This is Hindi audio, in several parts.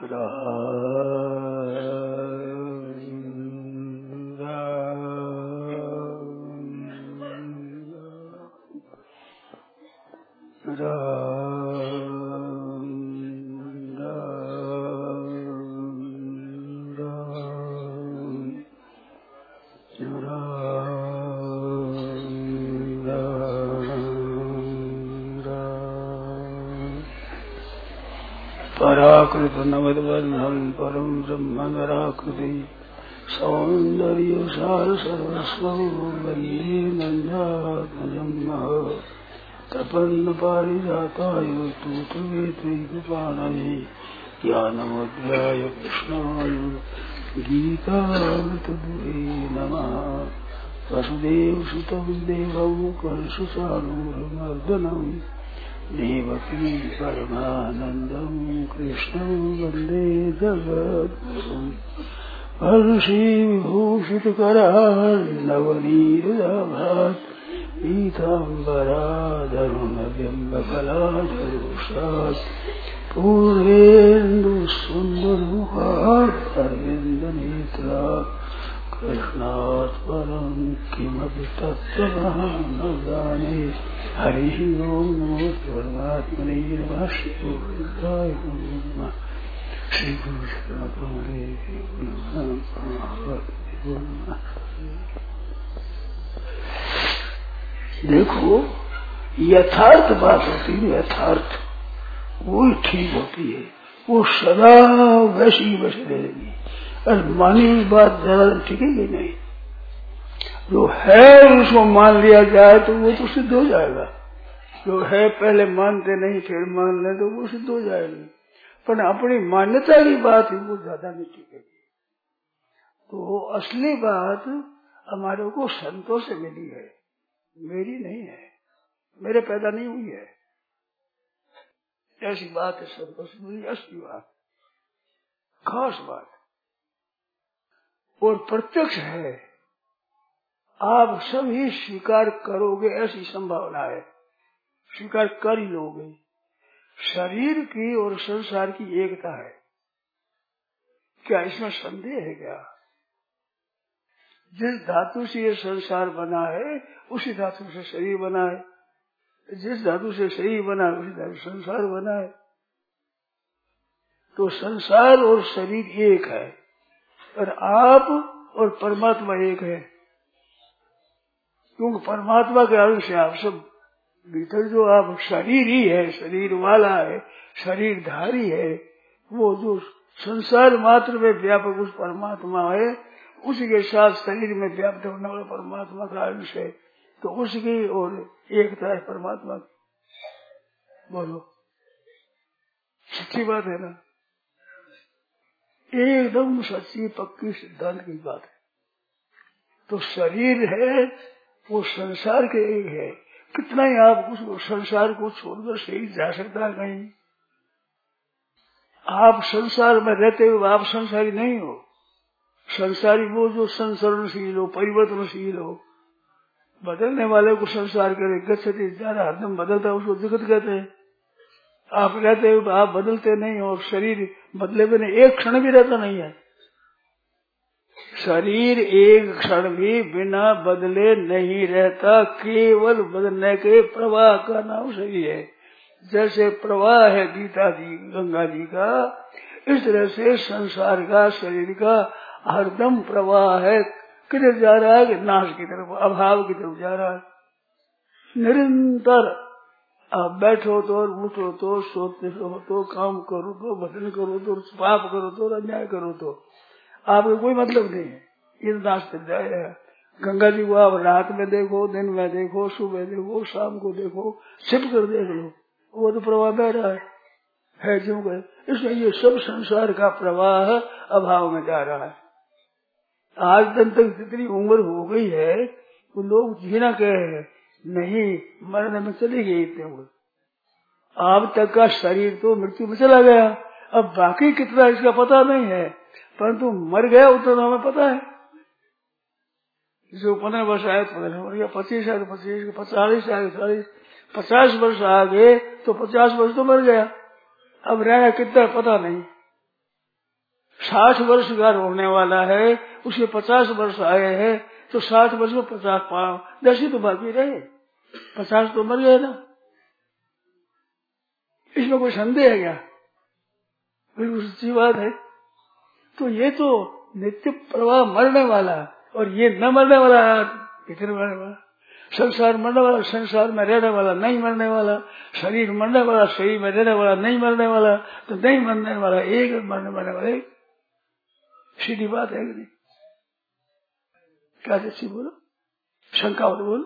Raha पराकृतनवद्वर्णम् परम् ब्रह्म नराकृति सौन्दर्यसार सर्वस्वं वंदे नन्दात्मजम् प्रपन्नपारिजाताय तूतवेत्रैकपाणये ज्ञानमुद्राय कृष्णाय गीतामृतदुरे नमः वसुदेवसुतं देवं कंसुचाणूरमर्दनम् देवकी परमानन्दं कृष्णं वंदे जगद्गुरुम् हर्षीविभूषितकरान्नवनीरभात् पीताम्बराधरुणबिम्बकलाधरुषात् पूर्वेन्दुसुन्दरमुखात् अरविन्दनेत्रा कृष्णात् परं किमपि तत्त्वमहं न जाने हरिः ओं नमो परमात्मने नमः श्रीगोविन्दाय नमः देखो, यथार्थ बात होती है, यथार्थ। वो ठीक होती है। वो सदा वैसी वैसी रहेगी। और मानी बात ज़्यादा टिकेगी नहीं? जो है उसको मान लिया जाए तो वो तो सिद्ध हो जाएगा। जो है पहले मानते नहीं, फिर मान ले तो वो सिद्ध हो जाएगी। पर अपनी मान्यता की बात है वो ज़्यादा नहीं टिकेगी। तो असली बात हमारे को संतों से मिली है। मेरी नहीं है। मेरे पैदा नहीं हुई है। ऐसी बात है संतों से मिली, असली बात। खास बात। और प्रत्यक्ष है। आप सभी स्वीकार करोगे, ऐसी संभावना है। स्वीकार कर ही लोगे। शरीर की और संसार की एकता है। क्या इसमें संदेह है क्या? जिस धातु से ये संसार बना है, उसी धातु से शरीर बना है। जिस धातु से शरीर बना है, उसी धातु संसार बना है। तो संसार और शरीर एक है, और आप और परमात्मा एक है। क्योंकि परमात्मा के अंश से आप सब भीतर जो आप, शरीर ही है, शरीर वाला है शरीर धारी है, वो जो संसार मात्र में व्यापक उस परमात्मा है उसी के साथ शरीर में व्याप्त होने वाला परमात्मा का अंश है तो उसकी और एकता है परमात्मा। की बोलो। सच्ची बात है ना? एकदम सच्ची पक्की सिद्धांत की बात है। तो शरीर है वो संसार के एक है। कितना ही आप उस संसार को छोड़कर सही जा सकता है कहीं। आप संसार में रहते हुए आप संसारी नहीं हो। संसारी वो जो संसरणशील हो, परिवर्तनशील हो। बदलने वाले को संसार करे गच्छति, ज़्यादा हरदम बदलता है, उसको जगत कहते हैं। आप रहते हो आप बदलते नहीं हो शरीर बदले बिना एक क्षण भी रहता नहीं है। शरीर एक क्षण भी बिना बदले नहीं रहता, केवल बदलने के प्रवाह का नाम शरीर है। जैसे प्रवाह है गीता जी, गंगा जी का, इस तरह से संसार का, शरीर का हरदम प्रवाह है, किधर जा रहा है नाश की तरफ़, अभाव की तरफ़ जा रहा है। निरंतर आप बैठो तो उठो तो सोते हो तो काम करो तो भजन करो तो पाप करो तो अन्याय करो तो आपको कोई मतलब नहीं है। ये तक जाए गंगा जी को आप रात में देखो, दिन में देखो, सुबह देखो, शाम को देखो, छिप कर देख लो। वो तो प्रवाह बह रहा है। है जो गए इसलिए ये सब संसार का प्रवाह अभाव में जा रहा है। आज दिन तक जितनी उम्र हो गई है तो लोग जीना कह है, नहीं, मरने में चली गई इतने उम्र। अब तक का शरीर तो मृत्यु में चला गया। अब बाकी कितना इसका पता नहीं है। परंतु मर गया उतना तो हमें पता है। जो पंद्रह वर्ष आए, पंद्रह मर गया, पच्चीस आए तो पच्चीस, पचास आए चालीस, पचास वर्ष आ गए तो पचास वर्ष तो मर गया। अब रहना कितना पता नहीं। साठ वर्ष का होने वाला है, उसे पचास वर्ष आए हैं तो साठ वर्ष में पचास पाओ दस ही तो बाकी रहे। पचास तो मर गए ना। इसमें कोई संदेह है क्या? बिल्कुल सच्ची बात है। तो ये तो नित्य प्रवाह मरने वाला, और ये न मरने वाला कितने मरने वाला। संसार मरने वाला, संसार में रहने वाला, नहीं मरने वाला। शरीर मरने वाला, शरीर में रहने वाला, नहीं मरने वाला तो नहीं मरने वाला, एक मरने वाले वाला। एक सीधी बात है नहीं? क्या सच्ची बोलो? शंका हो बोलो।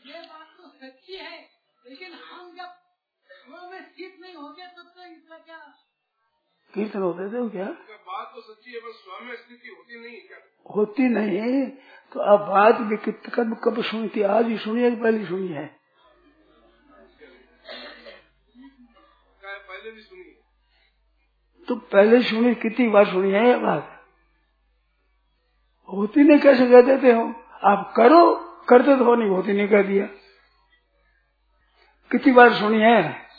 ये बात तो सच्ची है, लेकिन हम जब में नहीं होते तब तो इसका क्या कीर्तन होते थे क्या? बात तो सच्ची है बस स्वयं स्थिति होती नहीं क्या? होती नहीं। तो अब बात भी कब कब सुनी थी? आज ही सुनी है पहले सुनी है? पहले भी सुनी तो पहले सुनी कितनी बार सुनी है ये बात? होती नहीं कैसे कह देते हो? आप करो करते तो नहीं होती नहीं कह दिया। कितनी बार सुनी है?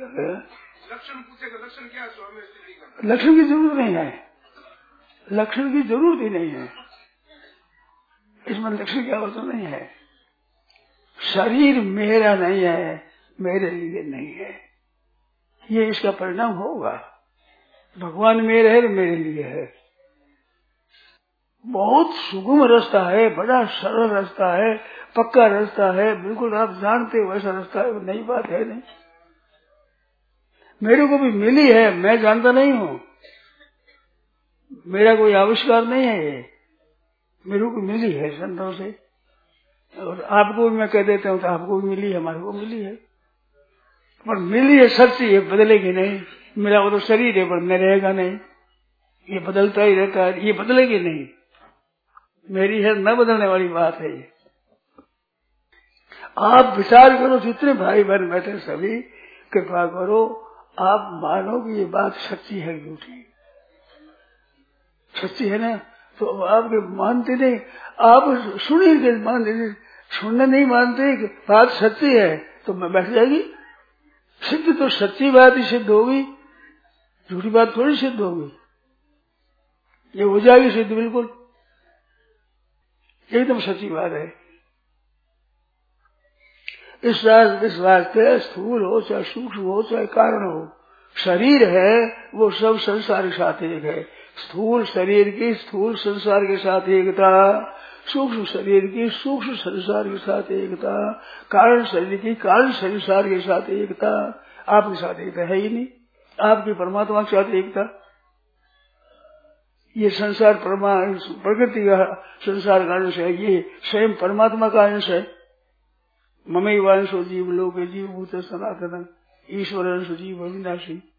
है? लक्षण पूछेगा लक्षण क्या स्वामी लक्षण की ज़रूरत नहीं है। लक्षण की ज़रूरत ही नहीं है। इसमें लक्षण की आवश्यकता नहीं है। शरीर मेरा नहीं है मेरे लिए नहीं है। ये इसका परिणाम होगा। भगवान मेरे है मेरे लिए है। बहुत सुगम रास्ता है बड़ा सरल रास्ता है पक्का रास्ता है। बिल्कुल आप जानते हो ऐसा रास्ता है नई बात है नहीं। मेरे को भी मिली है, मैं जानता नहीं हूँ। मेरा कोई आविष्कार नहीं है ये। मेरे को मिली है संतों से। और आपको भी मैं कह देता हूँ तो आपको भी मिली है, हमारे को मिली है। पर मिली है सच्ची है बदलेगी नहीं। मेरा वो तो शरीर है, पर मैं रहेगा नहीं। ये बदलता ही रहता है, ये बदलेगी नहीं। मेरी है न बदलने वाली बात है ये। आप विचार करो, जितने भाई बहन बैठे सभी, कृपा करो आप मानोगे ये बात सच्ची है झूठी? सच्ची है ना? तो आप मानते नहीं। आप सुनिए मानते नहीं सुनने नहीं मानते बात सच्ची है तो मैं बैठ जाएगी। सिद्ध तो सच्ची बात ही सिद्ध होगी। झूठी बात थोड़ी सिद्ध होगी। ये हो जाएगी सिद्ध बिल्कुल। एकदम सच्ची बात है। इस इस वास्ते स्थूल हो, चाहे सूक्ष्म हो, चाहे कारण हो, शरीर है, वो सब संसार के साथ एक है। स्थूल शरीर की स्थूल संसार के साथ एकता, सूक्ष्म शरीर की सूक्ष्म संसार के साथ एकता, कारण शरीर की कारण संसार के साथ एकता। आपके साथ एकता है ही नहीं। आपकी परमात्मा के साथ एकता। ये संसार परमा, प्रकृति का संसार का अंश है, ये स्वयं परमात्मा का अंश है। ममई वांशो जीव लोग जीव भूत सनातन। ईश्वर अंश जीव अविनाशी।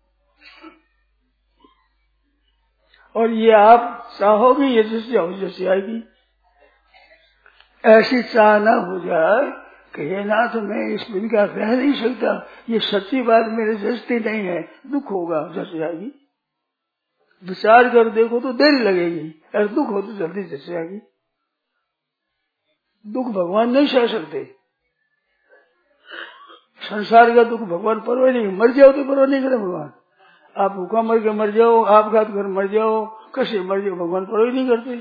और ये आप चाहोगे, ये जैसे हो जैसे आएगी। ऐसी चाह न हो जाए कि हे नाथ, मैं इस का रह नहीं सकता। ये सच्ची बात मेरे जैसे नहीं है। दुख होगा, जैसे आएगी। विचार कर देखो तो देरी लगेगी। अगर दुख हो तो जल्दी जैसे आएगी। दुख भगवान नहीं सह सकते। संसार का दुख भगवान परवाह नहीं, मर जाओ तो परवाह नहीं करे भगवान। आप भूखा मर के मर जाओ, आप घात कर मर जाओ, कैसे मर जाओ, भगवान परवाह नहीं करते।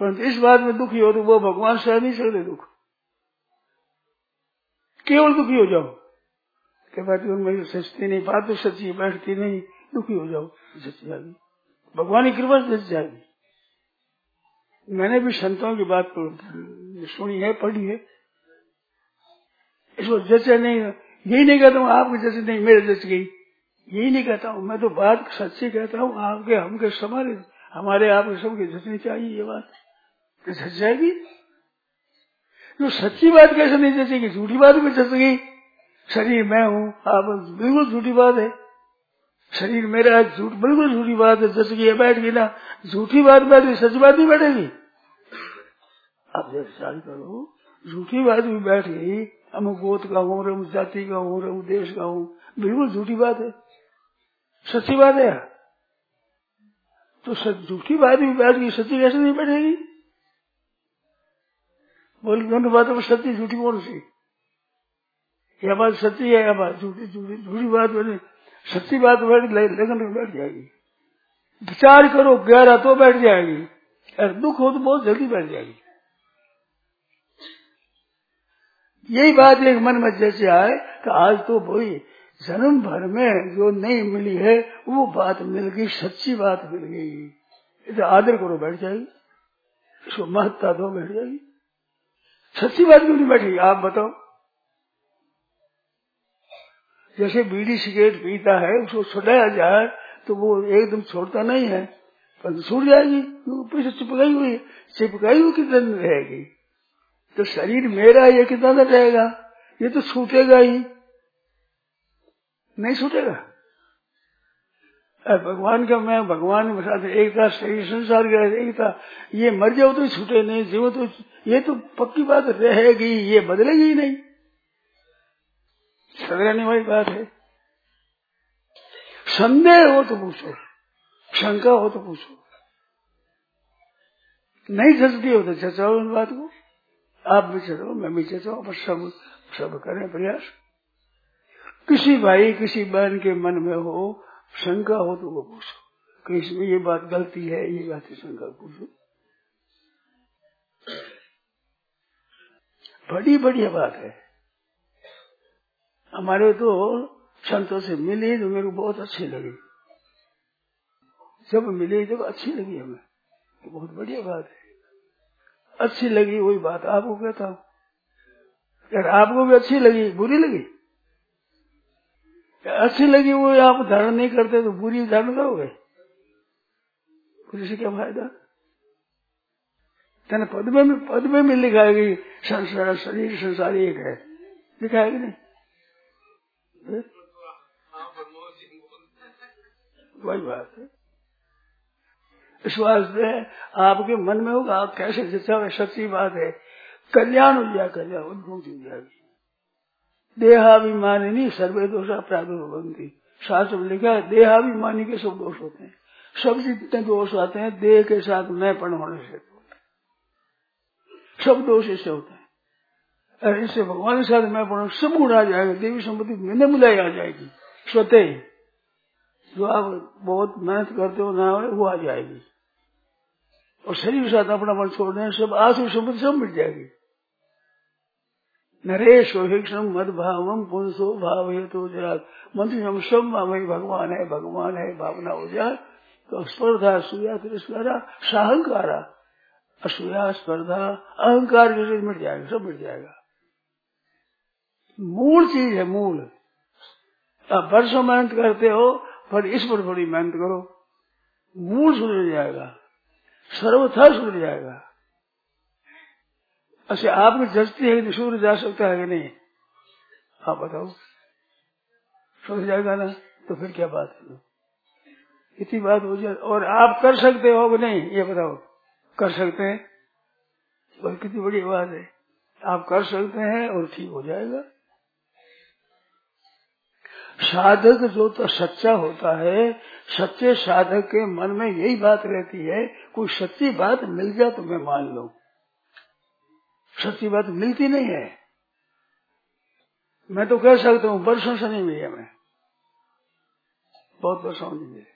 परंतु इस बात में दुखी हो तो वो भगवान सह नहीं सकते दुख। केवल दुखी हो जाओ। के बाद सचती नहीं, बात तो सच्ची बैठती नहीं, दुखी हो जाओ। सच्ची जाएगी भगवान की कृपा से सच जाएगी मैंने भी संतों की बात सुनी है, पढ़ी है। इसको जैसे नहीं, यही नहीं कहता हूँ, आपके जैसे नहीं, मेरे जैसे गई यही नहीं कहता हूँ, मैं तो बात सच्ची कहता हूँ, आपके, हमके समारे हमारे आपके सबके जचनी चाहिए ये बात। तो जच जाएगी। जो सच्ची बात कैसे नहीं जचेगी झूठी बात भी जच गई शरीर मैं हूँ, आप, बिल्कुल झूठी बात है। शरीर मेरा झूठ, बिल्कुल झूठी बात है। जच गई बैठ गई ना, झूठी बात बैठ गई सच बात नहीं बैठेगी। आप जब करो, झूठी बात भी बैठ गई हम गोत का हूँ रम जाति का हूँ रम देश का हूँ। बिल्कुल झूठी बात है। सच्ची बात है। तो झूठी बात भी बैठ गई सच्ची कैसे नहीं बैठेगी? बोल दोनों बातों में सच्ची, झूठी कौन सी? यह बात सच्ची है यह बात झूठी? झूठी झूठी बात बनी। सच्ची बात बैठ लगन बैठ जाएगी। विचार करो, गहरा तो बैठ जाएगी। और दुख हो तो बहुत जल्दी बैठ जाएगी। यही बात एक मन में जैसे आए कि आज तो वही जन्म भर में जो नहीं मिली है, वो बात मिल गई, सच्ची बात मिल गई। इसे आदर करो, बैठ जाएगी इसको महत्ता दो, बैठ जाएगी सच्ची बात क्यों नहीं बैठेगी आप बताओ। जैसे बीड़ी सिगरेट पीता है, उसको छुटाया जाए तो वो एकदम छोड़ता नहीं है। पर छूट जाएगी पीछे चिपकाई हुई चिपकाई हुई कितने दिन रहेगी? तो शरीर मेरा ये कितना दिन रहेगा? ये तो छूटेगा ही। नहीं छूटेगा? भगवान का मैं, भगवान के साथ एक था, शरीर संसार का एक था। ये मर जाओ तो छूटे, नहीं जीव तो ये तो पक्की बात रहेगी, ये बदलेगी ही नहीं। सदराने वाली बात है। संदेह हो तो पूछो, शंका हो तो पूछो। नहीं जचती हो तो चचाओ इन बात को। आप भी चलो मैं भी चचाओ पर सब सब करें प्रयास। किसी भाई, किसी बहन के मन में हो, शंका हो तो वो पूछो। कि इसमें ये बात गलती है, ये बात शंका पूछो। बड़ी बढ़िया बात है। हमारे तो संतों से मिली तो मेरे को बहुत अच्छी लगी। जब मिली जब अच्छी लगी हमें। तो बहुत बढ़िया बात है। अच्छी लगी वही बात आपको कहता हूँ। अगर आपको भी अच्छी लगी बुरी लगी? अच्छी लगी वो आप धारण नहीं करते तो बुरी धारण करोगे? बुरी से क्या फ़ायदा? तेने पद में पद में भी लिखा है कि संसार शरीर संसार एक है। लिखा है कि नहीं वही बात है। इस वास्ते आपके मन में होगा, आप कैसे जैसा सच्ची बात है। कल्याण जाए कल्याण, उद्भव हो देहाभिमानी सर्वे दोष प्रादुर्भवंती शास्त्र में लिखा है, देहाभिमानी के सब दोष होते हैं। सब जितने दोष आते हैं, देह के साथ मैं पण होने से सब दोष इससे होते हैं। और इससे भगवान के साथ मैं पण सब गुण आ जाएगा, देवी संपत्ति मैंने बुलाई आ जाएगी, स्वतः जो आप बहुत मेहनत करते हो, ना वो आ जाएगी। और शरीर के साथ अपना मन छोड़ने सब आसु संपत्ति सब मिट जाएगी। नरेश हिक्षम मद भावम पुंसो भाव है जरा मंत्री सब भाई भगवान है भगवान है, भावना हो जाए तो स्पर्धा सूया तिरस्कारा साहंकारा। असूया, स्पर्धा, अहंकार जैसे मिट जाएगा, सब मिट जाएगा। मूल चीज़ है, मूल। आप वर्षों मेहनत करते हो, पर इस पर थोड़ी मेहनत करो। मूल सुधर जाएगा। सर्वथा सूर्य जाएगा। अच्छा आपको जचती है कि सूर्य जा सकता है कि नहीं? आप बताओ। सुधर जाएगा ना तो फिर क्या बात है? इतनी बात हो जाए और आप कर सकते हो कि नहीं? ये बताओ। कर सकते हैं? और कितनी बड़ी बात है। आप कर सकते हैं और ठीक हो जाएगा। साधक जो तो सच्चा होता है सच्चे साधक के मन में यही बात रहती है, कोई सच्ची बात मिल जाए तो मैं मान लू। सच्ची बात मिलती नहीं है। मैं तो कह सकता हूँ, वर्षों से नहीं मिली है मैं। बहुत वर्षों नहीं मिले।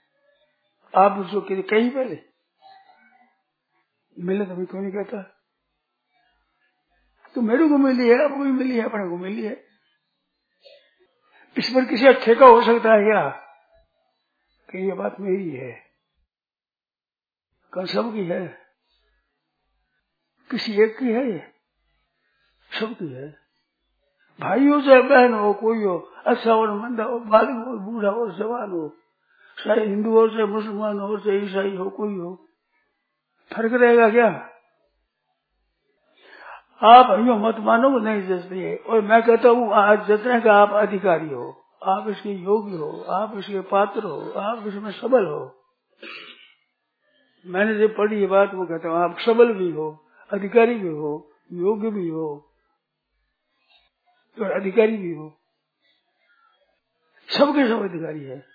आप उसको कहीं पहले? मिले तो मैं क्यों नहीं कहता? तो मेरे को मिली है, आपको भी मिली है, अपने को मिली है। इस पर किसी अच्छे का हो सकता है क्या? कि ये बात मेरी है। कल सबकी है। किसी एक की है ये? सबकी है। भाई हो चाहे बहन हो, कोई हो अच्छा हो मंदा हो, बालक हो, बूढ़ा हो, जवान हो, चाहे हिंदू हो, चाहे मुसलमान हो, चाहे ईसाई हो, कोई हो, फ़र्क रहेगा क्या? आप अयो मत मानो, नहीं जचती और मैं कहता हूँ, आज जतने का आप अधिकारी हो आप इसके योग्य हो, आप इसके पात्र हो, आप इसमें सबल हो। मैंने जो पढ़ी ये बात, वो कहता हूँ, आप सबल भी हो, अधिकारी भी हो, योग्य भी हो, और अधिकारी भी हो। सबके सब अधिकारी है।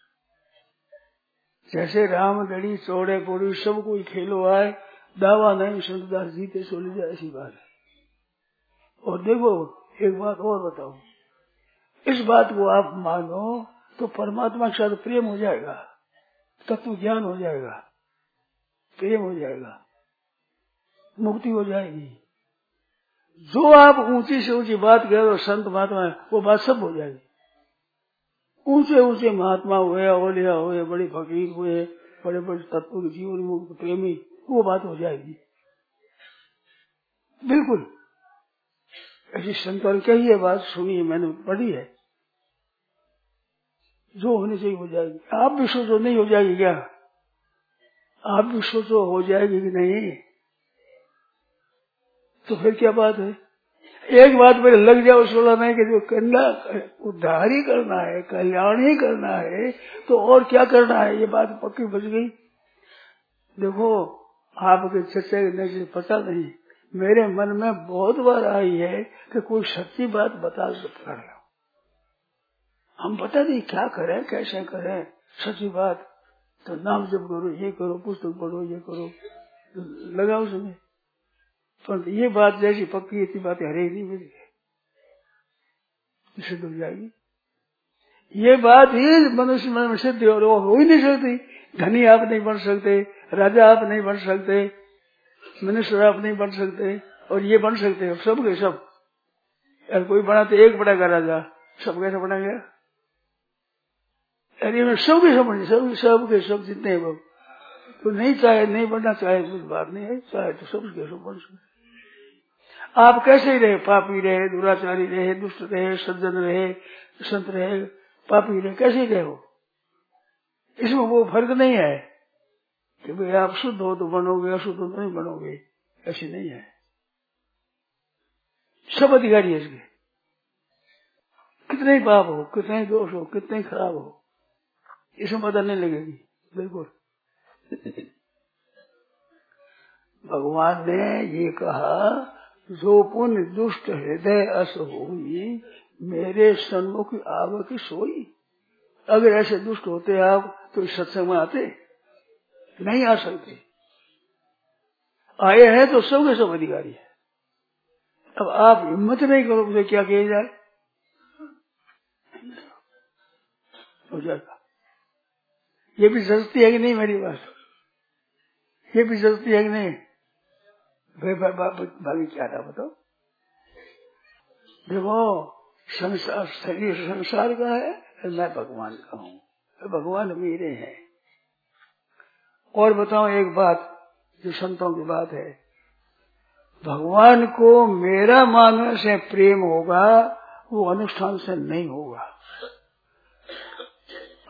जैसे राम दड़ी चौड़े पोड़ी सब कोई खेलो आए, दावा नहीं संतदास जीते सो जाए, ऐसी बात है। और देखो, एक बात और बताओ इस बात को आप मानो तो परमात्मा के साथ प्रेम हो जाएगा, तत्व ज्ञान हो जाएगा, प्रेम हो जाएगा, मुक्ति हो जाएगी। जो आप ऊँची से ऊँची बात कह रहे संत महात्मा, वो बात सब हो जाएगी। ऊँचे ऊँचे महात्मा हुए ओलिया हुए, बड़े फकीर हुए, बड़े बड़े तत्व के जीवन मुक्त प्रेमी, वो बात हो जाएगी। बिल्कुल। ऐसी संतों कही है बात, सुनी है, मैंने पढ़ी है। जो होनी चाहिए हो जाएगी। आप भी सोचो, नहीं हो जाएगी क्या? आप भी सोचो, हो जाएगी कि नहीं? तो फिर क्या बात है? एक बात मेरे लग जाओ सोला नहीं कि जो करना, उद्धार ही करना है, कल्याण ही करना है तो और क्या करना है? ये बात पक्की बच गई। देखो, आपके चर्चा करने से पता नहीं, मेरे मन में बहुत बार आई है कि कोई सच्ची बात बता सकता है। हम बता दें क्या करें, कैसे करें। सच्ची बात तो नाम जब करो, ये करो, पुस्तक पढ़ो, ये करो लगाओ समय पर ये बात जैसी पक्की, इतनी बात हरेक नहीं मिली। सिद्ध हो जाएगी ये बात ही मनुष्य मन में सिद्ध हो हो ही नहीं सकती। धनी आप नहीं बन सकते, राजा आप नहीं बन सकते मिनिस्टर आप नहीं बन सकते, और ये बन सकते हो। सब के सब। यार कोई बना तो एक बनेगा राजा। सब कैसे बना गया अरे मैं सब सब बने सब सब के सब जितने हैं तो नहीं चाहे, नहीं बनना चाहे, कुछ बात नहीं है, चाहे तो सब के सब बन सकते आप कैसे ही रहे, पापी रहे, दुराचारी रहे, दुष्ट रहे, सज्जन रहे, संत रहे, पापी रहे, कैसे ही रहे हो इसमें वो फ़र्क नहीं है कि भाई आप शुद्ध हो तो बनोगे, अशुद्ध हो तो नहीं बनोगे, ऐसी नहीं है। सब अधिकारी है इसके। कितने पाप हो, कितने दोष हो, कितने खराब हो इसमें नहीं लगेगी। बिल्कुल। भगवान ने ये कहा, जो पुण्य दुष्ट हृदय अस हुई, मेरे सन्मुख आव की सोई। अगर ऐसे दुष्ट होते आप तो इस सत्संग में आते? नहीं आ सकते। आए हैं तो सब के सब अधिकारी है। अब आप हिम्मत नहीं करो तो क्या किया जाए? जाएगा। ये भी सस्ती है कि नहीं मेरी बात? ये भी सस्ती है कि नहीं? भाभी क्या था बताओ? देखो, संसार, शरीर संसार का है, मैं भगवान का हूँ। भगवान मेरे हैं। और बताओ एक बात, जो संतों की बात है। भगवान को मेरा मानने से प्रेम होगा, वो अनुष्ठान से नहीं होगा।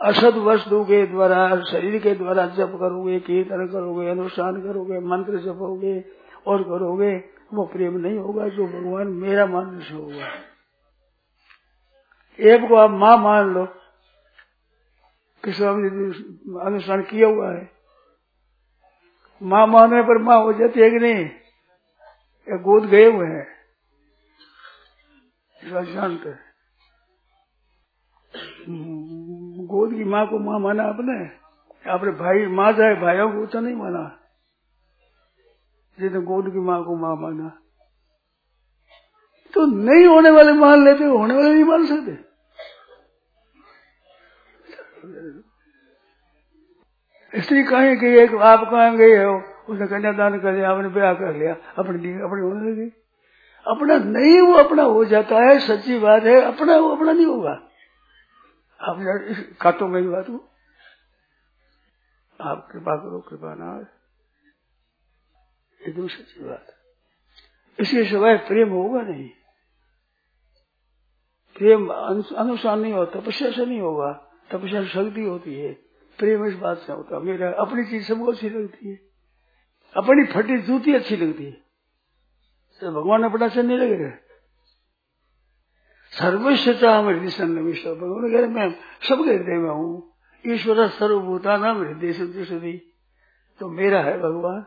असद वस्तु के द्वारा, शरीर के द्वारा जप करोगे, कीर्तन करोगे, अनुष्ठान करोगे, मंत्र जपोगे और करोगे, वो प्रेम नहीं होगा जो भगवान मेरा मान से होगा। एक को आप माँ मान लो कि अनुष्ठान किया हुआ है। माँ मानने पर माँ हो जाती है कि नहीं? गोद गए हुए हैं। जानते गोद की माँ को माँ माना आपने? आपने भाई, माँ जाए, भाइयों को तो नहीं माना। जिसने गोद की माँ को माँ माना। तो नहीं होने वाले मान लेते, होने वाले नहीं मान सकते। इसलिए कहें एक आप कहाँ गए हो? उसने कन्यादान कर लिया, आपने ब्याह कर लिया, अपने लिए, अपने होने लगी। अपना नहीं, वो अपना हो जाता है, सच्ची बात है, अपना वो, अपना नहीं होगा। आप काटो मेरी बात आप कृपा करो कृपा ना एकदम सच्ची बात। इसके सिवाय प्रेम होगा नहीं। प्रेम अनुसार नहीं होता, तपस्या से नहीं होगा। तपस्या शक्ति होती है। प्रेम इस बात से होता मेरा अपनी चीज़ सबको अच्छी लगती है। अपनी फटी जूती अच्छी लगती है। तो भगवान अपना से नहीं लगेगा सर्वस्व चाह हृदय सन्निविष्ट भगवान कह रहे मैं सबके हृदय में हूँ। ईश्वर सर्वभूता नाम हृदय सदी तो मेरा है भगवान।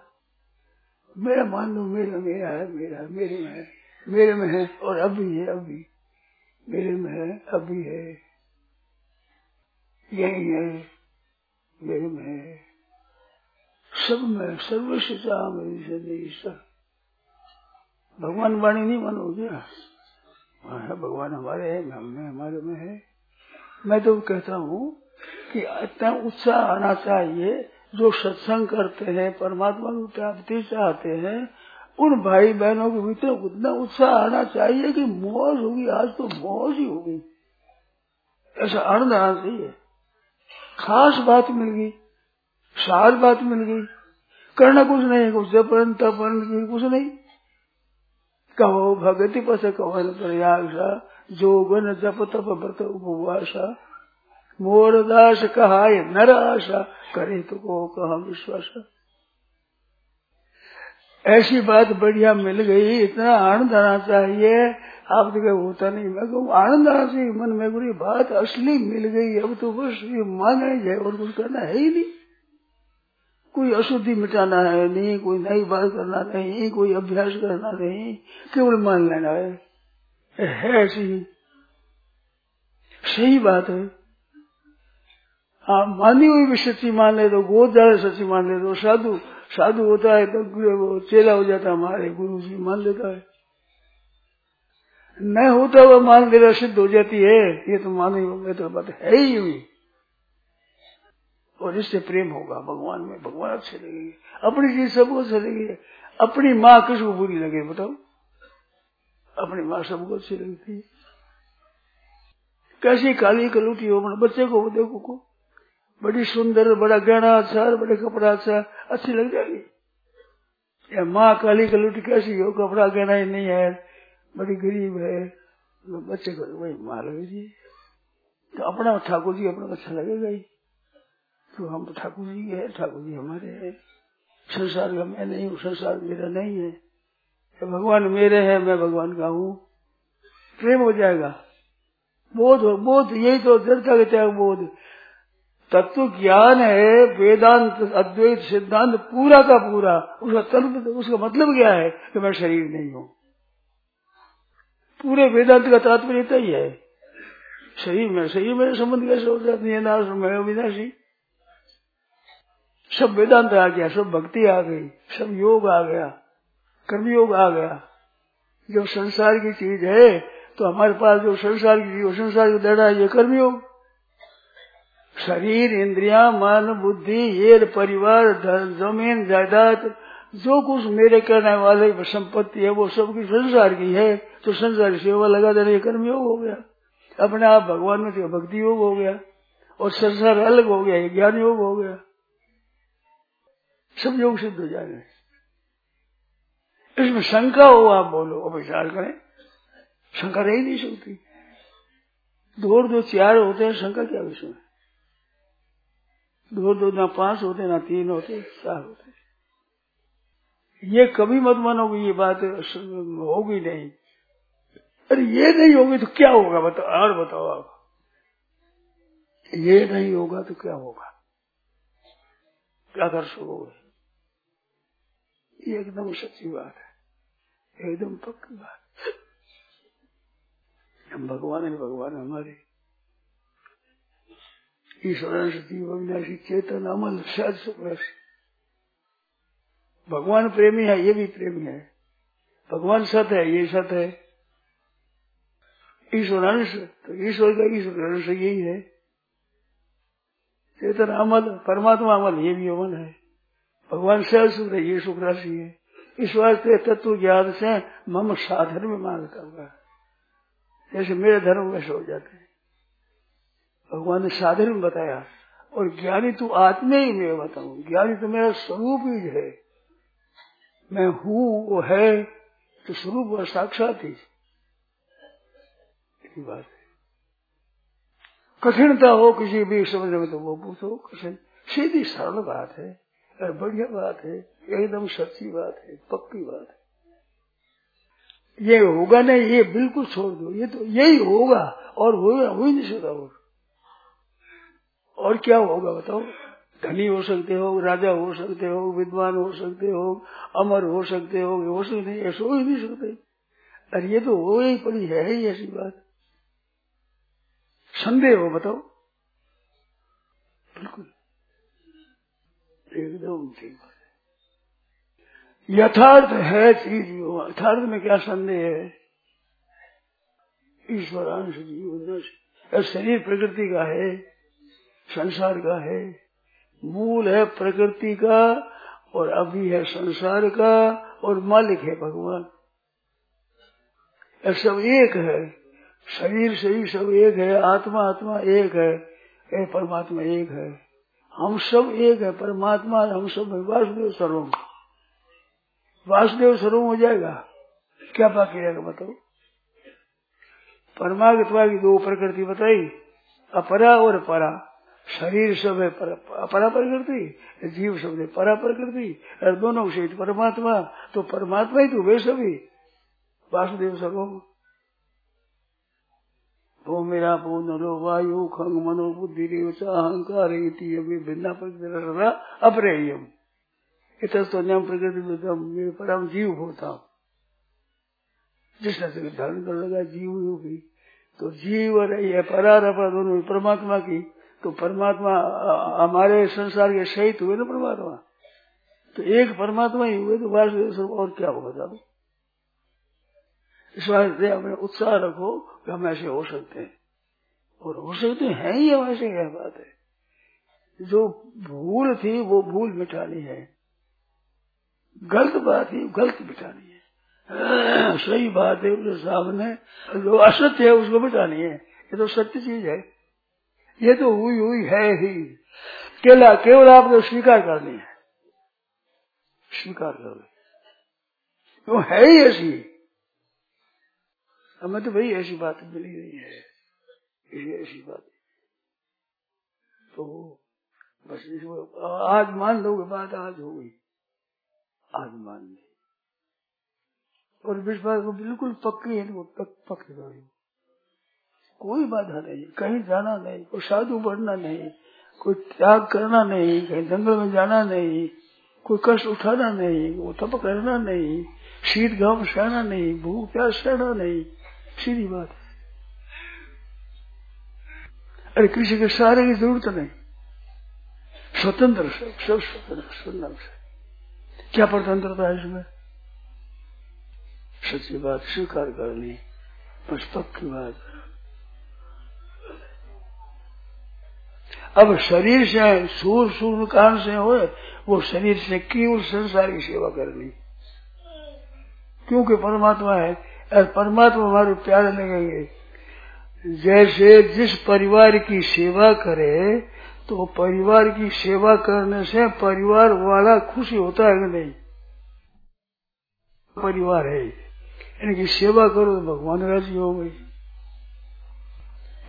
मेरा मान लो, मेरा मेरा है, मेरा, मेरे में है। मेरे में है और अभी है, अभी। मेरे में है, अभी है। यही है, मेरे में है। सब में सर्वस्व मेरी ईश्वर भगवान वाणी नहीं मानो भगवान हमारे है, हमें हमारे में है। मैं तो कहता हूँ कि इतना उत्साह आना चाहिए, जो सत्संग करते हैं, परमात्मा की प्राप्ति चाहते हैं, उन भाई बहनों के भीतर उतना उत्साह आना चाहिए कि मौज होगी, आज तो मौज ही होगी। ऐसा अनुदान से है खास बात मिल गई सार बात मिल गई। करना कुछ नहीं, कुछ जपन तपन कुछ नहीं। कहो, भगति पस कवन प्रयाग जोगन जप तप व्रत उपवासा। मोर दास कहा नर आशा करे तो को कहा विश्वास। ऐसी बात बढ़िया मिल गई, इतना आनंद आना चाहिए। आप तो होता नहीं, मैं कहूँ, आनंद आना चाहिए, मन में बुरी बात असली मिल गई, अब तो बस ये माने जाए, और कुछ करना है ही नहीं। कोई अशुद्धि मिटाना है, नहीं, कोई नई बात करना नहीं, कोई अभ्यास करना नहीं, केवल मान लेना है। ऐसी सही बात है। हाँ मानी हुई भी सच्ची मान ले तो गोद ज़्यादा सच्ची मान ले तो साधु साधु होता है तो वो चेला हो जाता है हमारे, गुरु जी मान लेता है। न होता हुआ मान लेना सिद्ध हो जाती है, ये तो मानी में तो बात है ही हुई। और इससे प्रेम होगा, भगवान में, भगवान अच्छे लगेंगे अपनी चीज़ सबको अच्छी लगेगी अपनी माँ किसको बुरी लगे, बताओ। अपनी माँ सबको अच्छी लगती कैसी काली कलूटी हो बच्चे को देखो को। बड़ी सुंदर, बड़ा गहना अच्छा बड़े कपड़ा अच्छा अच्छी लग जाएगी। या माँ काली कलूटी कैसी हो, कपड़ा गहना ही नहीं है, बड़ी गरीब है। तो बच्चे को वही माँ लगेगी। तो अपना ठाकुर जी अपना अच्छा लगेगा ही। तो हम ठाकुर जी हैं, ठाकुर जी हमारे हैं। संसार का मैं नहीं हूँ, संसार मेरा नहीं है। तो भगवान मेरे हैं, मैं भगवान का हूँ। प्रेम हो जाएगा। बोध हो, बोध, यही तो दृढ़ता के त्याग बोध। तत्व ज्ञान है, वेदांत, अद्वैत सिद्धांत पूरा का पूरा। उसका तत्व उसका मतलब क्या है कि मैं शरीर नहीं हूँ? पूरे वेदांत का तात्पर्य ही है। शरीर में शरीर में संबंध कैसे हो? जाती है विनाशी सब वेदांत आ गया, सब भक्ति आ गई, सब योग आ गया, कर्मयोग आ गया। जो संसार की चीज़ है तो हमारे पास जो संसार की चीज़ संसार की दड़ा है, ये कर्मयोग। शरीर, इंद्रिया, मन, बुद्धि ये परिवार, धन, ज़मीन, जायदाद, जो कुछ मेरे करने वाले संपत्ति है, वो सबकी संसार की है तो संसार की सेवा लगा देना ये कर्मयोग हो गया। अपने आप भगवान में तो भक्ति योग हो गया, और संसार अलग हो गया ज्ञान योग हो गया। सब योग सिद्ध हो जाएँगे इसमें शंका हो, आप बोलो और विचार करें। शंका रह नहीं सकती। दो दो चार होते हैं, शंका क्या विषय है दो दो ना पाँच होते, ना तीन होते, चार होते। ये कभी मत मानोगे, ये बात होगी नहीं। अरे ये नहीं होगी तो क्या होगा? बताओ और बताओ आप। ये नहीं होगा तो क्या होगा? क्या कर सकोगे ये एकदम सच्ची बात है। एकदम पक्की बात हम भगवान है, भगवान हमारे। ईश्वर सती अविनाशी चेतन, अमल सज सुख भगवान प्रेमी है, ये भी प्रेमी है। भगवान सत है, ये सत है। ईश्वर अंश तो ईश्वर का ईश्वर अंश यही है। चेतन, अमल, परमात्मा अमल, ये भी अमल है। भगवान है ये सुख राशि है इस वास्ते तत्व ज्ञान से मम साधन में मांग करूँगा जैसे मेरे धर्म वैसे हो जाते हैं। भगवान ने साधन में बताया, और ज्ञानी तू आत्मे ही मैं बताऊँ। ज्ञानी तो मेरा स्वरूप ही है। मैं हूँ, वो है तो स्वरूप और साक्षात ही। बात है। कठिनता हो किसी भी समझ में तो वो पूछो, कठिन। सीधी सरल बात है। बढ़िया बात है, एकदम सच्ची बात है, पक्की बात है। ये होगा नहीं, ये बिल्कुल छोड़ दो, ये तो यही होगा और हो ही नहीं सकता और और क्या होगा बताओ? धनी हो सकते हो, राजा हो सकते हो, विद्वान हो सकते हो, अमर हो सकते हो हो सकते ऐसा हो ही नहीं सकते। अरे ये तो हो ही पड़ी है ही ऐसी बात। संदेह हो बताओ। बिल्कुल। एकदम ठीक यथार्थ है चीज़ यथार्थ में क्या संदेह है? ईश्वरांश जीव शरीर प्रकृति का है, संसार का है, मूल है प्रकृति का और अभी है संसार का और मालिक है भगवान। सब एक है। शरीर शरीर सब एक है, आत्मा आत्मा एक है ए परमात्मा एक है। हम सब एक है परमात्मा हम सब है। वासुदेव सर्वम वासुदेव सर्वम हो जाएगा। क्या बाकी रहेगा बताओ? परमात्मा की दो प्रकृति बताई। अपरा और परा। शरीर सब है पर, अपरा प्रकृति जीव सब है परा प्रकृति। दोनों से परमात्मा। तो परमात्मा ही तो वे सभी। वासुदेव सर्वम वो मेरा नरो वायु खंग मनो बुद्धि अहंकार अप्रेयम। इतम प्रकृति परम जीव होता जिसने से धारण कर लगा जीव होगी। तो जीव और ये परारपा दोनों, परमात्मा की। तो परमात्मा हमारे संसार के सहित हुए ना परमात्मा? तो एक परमात्मा ही हुए तो वासुदेव और क्या होगा बताओ इस अपने उत्साह रखो कि हम ऐसे हो सकते हैं। और हो सकते हैं, ही हम ऐसे क्या बात है। जो भूल थी, वो भूल मिटानी है। गलत बात ही, गलत मिटानी है। सही बात है, उसके सामने जो असत्य है, उसको मिटानी है। ये तो सत्य चीज़ है। ये तो हुई हुई है ही। केवल केवल आपको स्वीकार करनी है। स्वीकार कर वो है ही ऐसी। हमें तो भाई ऐसी बात मिली नहीं है। ये ऐसी बात। तो बस आज मान लोगे बात आज हो गई। आज मान ली। और विश्वास को बिल्कुल पक्की है वो पक, रही कोई बाधा नहीं कहीं जाना नहीं कोई साधु बढ़ना नहीं कोई त्याग करना नहीं कहीं जंगल में जाना नहीं कोई कष्ट उठाना नहीं वो तप करना नहीं शीत घाम सहना नहीं भूख प्यास सहना नहीं। सीधी बात। है अरे किसी के सहारे की ज़रूरत नहीं। स्वतंत्र सब सब स्वतंत्र सुंदर से। क्या परतंत्रता है इसमें? सच्ची बात, स्वीकार करनी बस पक्की बात। अब शरीर से, सूर सूर कान से हो वो शरीर से केवल संसार की सेवा करनी। क्योंकि परमात्मा है परमात्मा हमारे प्यारे लगेंगे जैसे जिस परिवार की सेवा करे तो परिवार की सेवा करने से परिवार वाला खुशी होता है कि नहीं? परिवार है। इनकी सेवा करो तो भगवान राज़ी हो गई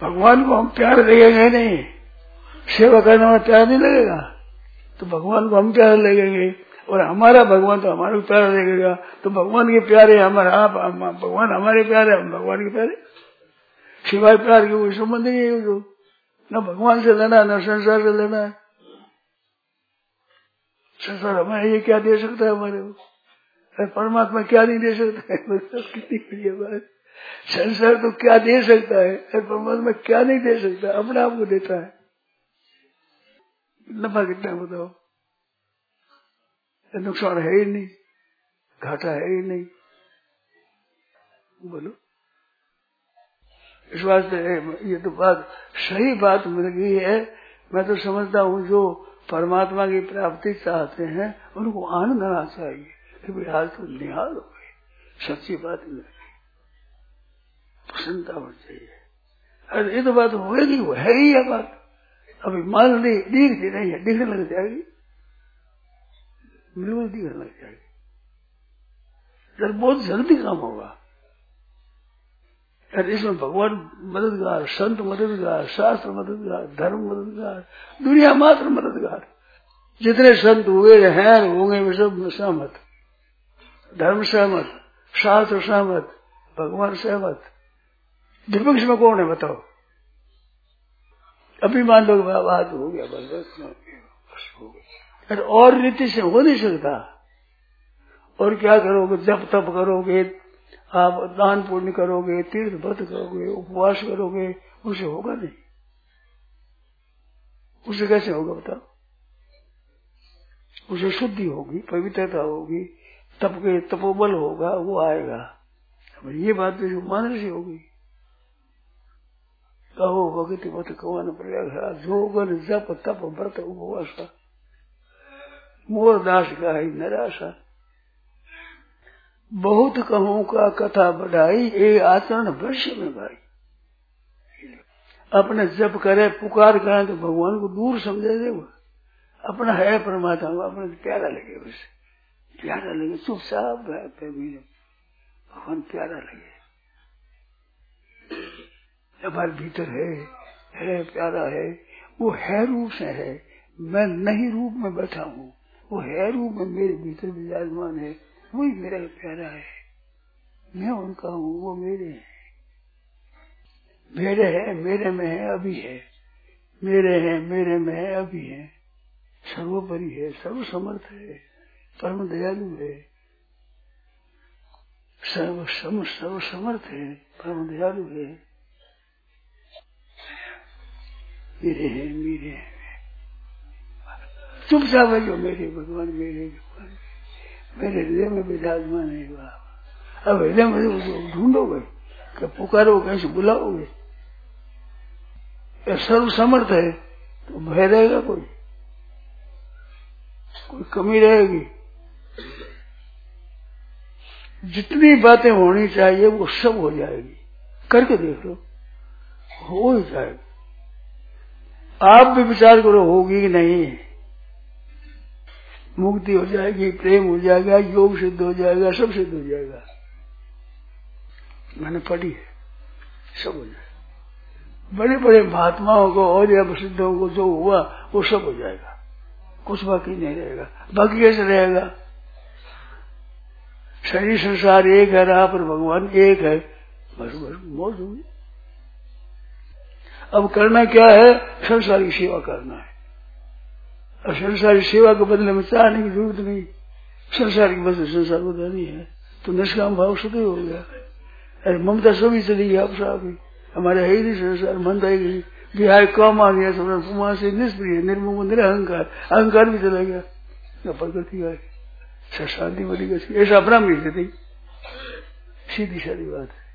भगवान को हम प्यार लगेंगे नहीं? सेवा करने में प्यार नहीं लगेगा। तो भगवान को हम प्यार लगेंगे और हमारा भगवान तो हमारे प्यार लगेगा तो भगवान के प्यारे हमारे आप भगवान हमारे प्यारे, हम भगवान के प्यारे। सिवाय प्यार के कोई संबंध नहीं है जो न भगवान से लेना है, न संसार से लेना है। संसार हमें ये क्या दे सकता है हमारे को? परमात्मा क्या नहीं दे सकता है? कितनी बढ़िया बात। संसार तो क्या दे सकता है? परमात्मा क्या नहीं दे सकता? अपने आप को देता है। नफा कितना बताओ। नुकसान है ही नहीं, घाटा है ही नहीं। बोलो। इस वास्ते ये तो बात, सही बात मिल गई है, मैं तो समझता हूँ जो परमात्मा की प्राप्ति चाहते हैं, उनको आनंद आना चाहिए भाई आज तो निहाल हो गए। सच्ची बात मिल गई प्रसन्नता होनी चाहिए। अरे, ये तो बात होगी वो है ही है बात। अभी मान ली, दिखती नहीं है, दिखने लग जाएगी। बिल्कुल दिखने लग जाएगी जब बहुत जल्दी काम होगा। इसमें भगवान मददगार, संत मददगार, शास्त्र मददगार, धर्म मददगार, दुनिया मात्र मददगार। जितने संत हुए, हैं, होंगे, वे सब सहमत। धर्म सहमत, शास्त्र सहमत, भगवान सहमत। विपक्ष में कौन है, बताओ? अभी मान लो बात हो गया, बस बस हो गया और रीति से हो नहीं सकता। और क्या करोगे? जब तप करोगे, आप दान पुण्य करोगे, तीर्थ व्रत करोगे, उपवास करोगे, उसे होगा नहीं। उसे कैसे होगा बताओ? उसे शुद्धि होगी, पवित्रता होगी, तप के तपोबल होगा, वो आएगा। ये बात तो मान से होगी। कहो, भगति मत कवन प्रयाग जोगन जप तप व्रत उपवास। मोर दास गाय निराशा। बहुत कहूँ का कथा बढ़ाई ए आचरण भविष्य में भाई। अपने जब करे, पुकार करे तो भगवान को दूर समझे दे वो। अपना है परमात्मा, अपने प्यारा लगे उसे। प्यारा लगे चुपचाप भगवान प्यारा लगे। हमारे भीतर है है, प्यारा है। वो है रूप से है। मैं नहीं रूप में बैठा हूँ। वो है रूप में मेरे भीतर विराजमान है, वही मेरा प्यारा है। मैं उनका हूँ, वो मेरे हैं। मेरे है, मेरे में है, अभी है। मेरे है, मेरे में है, अभी है। सर्वोपरि है सर्व समर्थ है परम दयालु है। सर्व, सम सर्व समर्थ है परम दयालु है। मेरे हैं मेरे हैं। चुपचाप है जो मेरे भगवान मेरे भगवान, मेरे हृदय में विराजमान है बाबा अब हृदय में ढूंढोगे कि पुकारो कैसे बुलाओगे। सर्व समर्थ है तो भय रहेगा कोई। कोई कमी रहेगी। जितनी बातें होनी चाहिए, वो सब हो जाएगी। करके देख लो, हो ही जाएगी। आप भी विचार करो, होगी कि नहीं। मुक्ति हो जाएगी, प्रेम हो जाएगा, योग सिद्ध हो जाएगा, सब सिद्ध हो जाएगा। मैंने पढ़ी है, सब हो जाएगा। बड़े बड़े महात्माओं को और या प्रसिद्धों को जो हुआ, वो सब हो जाएगा। कुछ बाकी नहीं रहेगा। बाकी कैसे रहेगा? शरीर संसार एक है, रहा पर भगवान एक है। बस बस मौज होगी अब करना क्या है? संसार की सेवा करना है। और संसार की सेवा के बदले में चाहने की ज़रूरत नहीं। संसार की बदले संसार को देनी है। तो निष्काम भाव सदैव हो गया। अरे ममता सभी चली गई, आप साहब हमारे है ही नहीं संसार मन ही नहीं। बिहार कम आ गया समझ कुमार से निष्प्रिय निर्मुख निरहंकार, अहंकार भी चला गया। न प्रकृति है? शांति बड़ी गई। ऐसा अपना भी स्थिति। सीधी सारी बात है।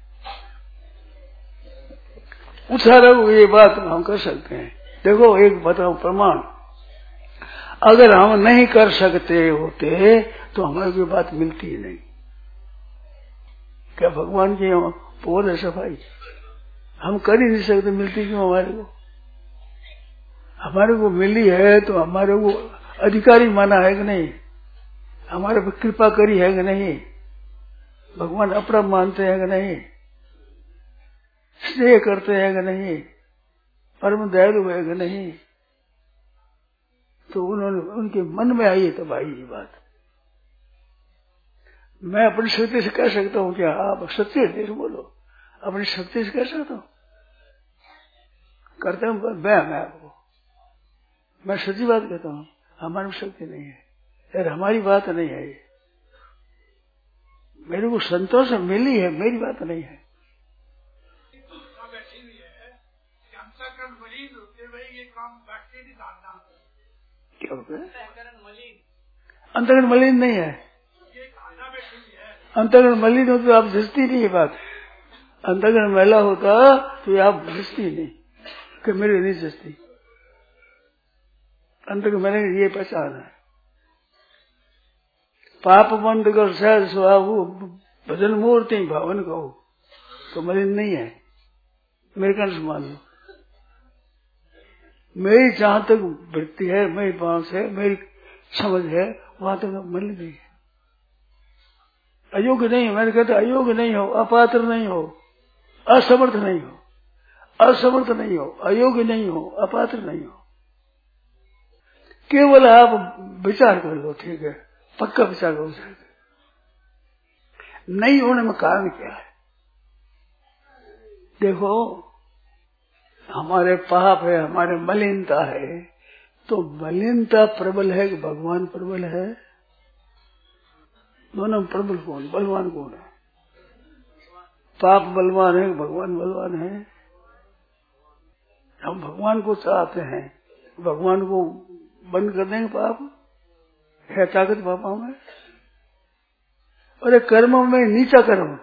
रहो ये बात हम कर सकते हैं। देखो, एक बताओ प्रमाण। अगर हम नहीं कर सकते होते तो हमें कोई बात मिलती ही नहीं। क्या भगवान की पोल है सफ़ाई? हम कर ही नहीं सकते, मिलती क्यों हमारे को? हमारे को मिली है तो हमारे को अधिकारी माना है कि नहीं? हमारे पर कृपा करी है कि नहीं? भगवान अपना मानते हैं कि नहीं? स्नेह करते हैं कि नहीं? परम दयालु है कि नहीं? तो उन्होंने, उनके मन में आई तब आई ये बात। मैं अपनी शक्ति से कह सकता हूँ क्या आप सत्य से बोलो। अपनी शक्ति से कह सकता हूँ। करते हूँ मैं मैं आपको मैं सच्ची बात कहता हूँ हमारी शक्ति नहीं है। यार, हमारी बात नहीं है ये। मेरे को संतोष मिली है, मेरी बात नहीं है। क्या हो गया। अंतगण मलिन। नहीं है। अंतगण मलिन हो तो आप झसती नहीं है बात। अंतगण मैला होता तो आप झसती नहीं। कि मेरे नहीं झसती अंतगण मैंने ये पहचान है। पाप बंद कर सहज स्वभाव भजन मूर्ति भावन कहो तो मलिन नहीं है। मेरे कंठ मान लो। मेरी जहाँ तक वृत्ति है, मेरी बाँस है, मेरी समझ है, वहाँ तक मिल नहीं है। अयोग्य नहीं मैंने कहता अयोग्य नहीं हो, अपात्र नहीं हो, असमर्थ नहीं हो, असमर्थ नहीं हो, अयोग्य नहीं हो, अपात्र नहीं हो। केवल आप विचार कर लो, ठीक है, पक्का विचार करो नहीं होने में कारण क्या है? देखो हमारे पाप है, हमारे मलिनता है। तो मलिनता प्रबल है कि भगवान प्रबल है? दोनों प्रबल कौन? बलवान कौन है? पाप बलवान है भगवान बलवान है? हम भगवान को चाहते हैं। भगवान को बंद कर देंगे पाप? है ताकत पापा में? अरे कर्म में नीचा कर्म।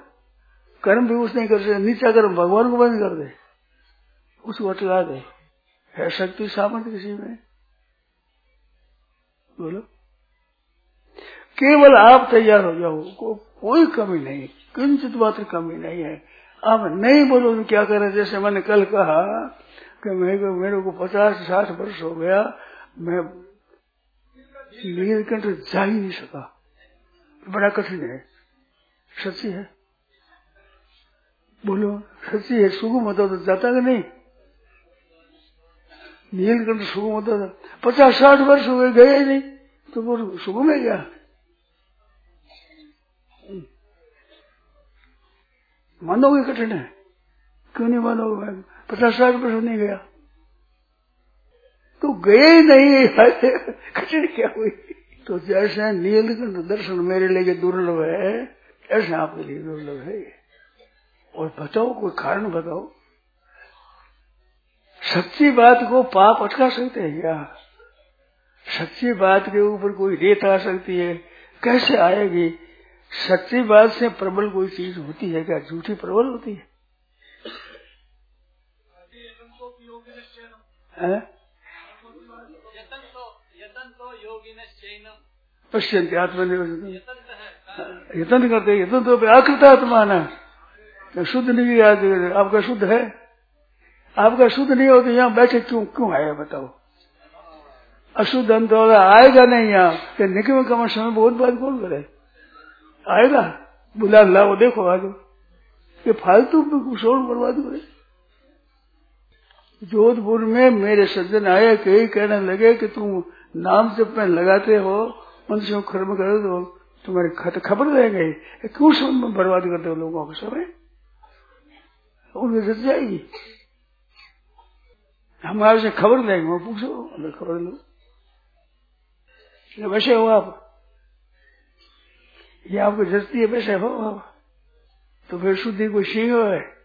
कर्म भी उस नहीं कर सकते नीचा कर्म भगवान को बंद कर दे। उसको अटका दे है शक्ति सामर्थ्य किसी में? बोलो। केवल आप तैयार हो जाओ को, कोई कमी नहीं किंचित मात्र कमी नहीं है। आप नहीं बोलो तो क्या करे जैसे मैंने कल कहा कि मेरे को मेरे को पचास साठ वर्ष हो गया मैं नीलकंठ जा ही नहीं सका। बड़ा कठिन है। सच्ची है? बोलो। सच्ची है सुगम होता तो जाता कि नहीं? नीलकंठ सुगम होता था। पचास साठ वर्ष हो गए गए नहीं। तो वो सुगम है क्या? मानोगे कठिन है। क्यों नहीं मानोगे पचास साठ वर्ष नहीं गया। तो गए ही नहीं। कठिन क्या हुई? तो जैसे नीलकंठ दर्शन मेरे लिए दुर्लभ है, ऐसे आपके लिए दुर्लभ है। और बताओ, कोई कारण बताओ। सच्ची बात को पाप अटका सकते हैं क्या सच्ची बात के ऊपर कोई रेत आ सकती है, कैसे आएगी? सच्ची बात से प्रबल कोई चीज़ होती है क्या? झूठी प्रबल होती है? पश्यंत आत्मनिर्भर यतन करते यतन तो आकृत आत्मा ना। शुद्ध नहीं आपका शुद्ध है? आपका शुद्ध नहीं हो तो यहाँ बैठे क्यों क्यों आए, बताओ? अशुद्ध अंत आएगा नहीं यहाँ। निकम कम समय बहुत बात बोल रहे आएगा? बुला लाओ देखो आ जाओ ये फालतू शोर बर्बाद करे जोधपुर में मेरे सज्जन आए, कई कहने लगे कि तुम नाम जब में लगाते हो उनसे खर्म कर दो, तुम्हारी खत खबर रहेंगे क्यों समय बर्बाद करते हो लोगों का समय उनकी जत जाएगी। हमारे से खबर देंगे, वो पूछो खबर लो। वैसे हो आप। ये आपको जस्ती है, वैसे हो आप। तो फिर शुद्धि को सिंह है।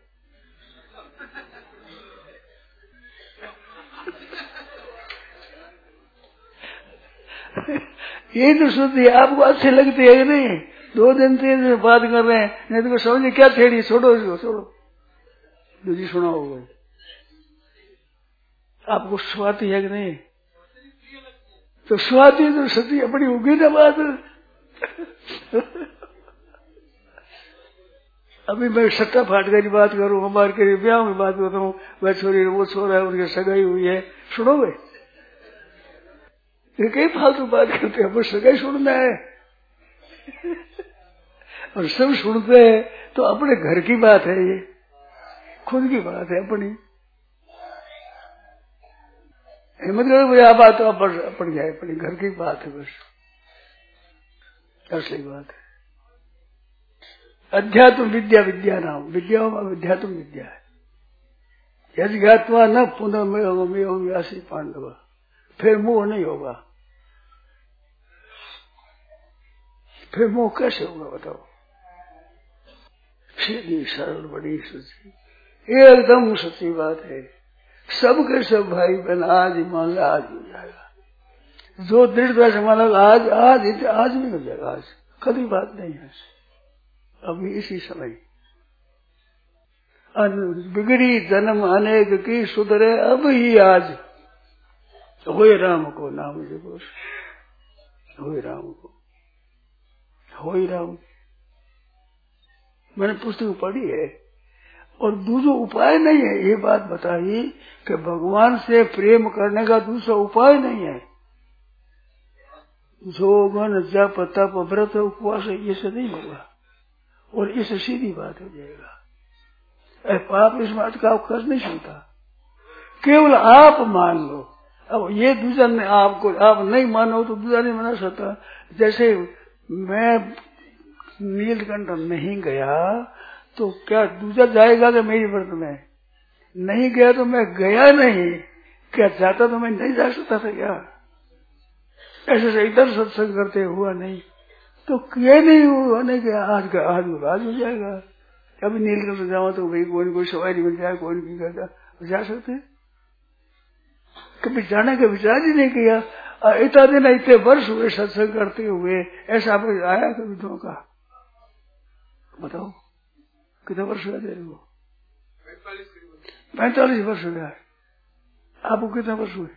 ये तो शुद्धि आपको अच्छी लगती है नहीं? दो दिन, तीन दिन बात कर रहे हैं। नहीं तो समझे क्या छेड़ी छोड़ो इसको, छोड़ो। दूजी सुना होगा। आपको स्वाति है कि नहीं? तो स्वाति तो सती अपनी होगी ना बात। अभी मैं सट्टा फाट की बात करूँ, हमारे के ब्याह में बात कर रहा हूँ। वह छोरी वो छोरा है, उनकी सगाई हुई है। सुनोगे ये कई फालतू बात करते हैं सगाई सुनना है। और सब सुनते हैं तो अपने घर की बात है ये। खुद की बात है अपनी। हिम्मत करो भाई आप बात तो जाए अपनी घर की बात है बस। असली बात है। अध्यात्म विद्या विद्या नाम। विद्या अध्यात्म विद्या है। यज्ञात्मा न पुनर्मय व्यासी पांडव, फिर मोह नहीं होगा। फिर मोह कैसे होगा बताओ? सीधी, सरल, बड़ी सच्ची एकदम सच्ची बात है। सबके सब भाई बहन, आज ही मान लो, आज हो जाएगा। जो दृढ़ता से मान आज आज आज नहीं हो जाएगा, आज। कभी बात नहीं है अभी इसी समय। बिगड़ी जन्म अनेक की सुधरे, अब ही आज। हो राम को नाम जगो हो राम को। हो राम। मैंने पुस्तक पढ़ी है। और दूसरा उपाय नहीं है। ये बात बताई कि भगवान से प्रेम करने का दूसरा उपाय नहीं है। जोगन जप तप व्रत उपवास, ये से नहीं होगा। और इससे सीधी बात हो जाएगा। अरे पाप इस बात का आप कर नहीं सकता केवल आप मान लो। अब ये दूसरा ने आपको, आप नहीं मानो तो दूसरा नहीं मना सकता। जैसे मैं नीलकंठ नहीं गया तो क्या दूसरा जाएगा कि मेरी व्रत में? नहीं गया तो मैं गया नहीं। क्या जाता तो मैं नहीं जा सकता था क्या? ऐसे से इधर सत्संग करते हुआ नहीं। तो किए नहीं हुआ नहीं क्या आज का, आज आज हो जाएगा। कभी नीलकंठ जाओ तो भाई कोई कोई सवारी मिल जाए कोई नहीं करता। जा सकते कभी जाने का विचार ही नहीं किया। इतना दिन, इतने वर्ष हुए सत्संग करते हुए। ऐसा आया कभी धोखा बताओ। कितने वर्ष हो? तेरे को पैंतालीस वर्ष हो गया। आपको कितने वर्ष हुए?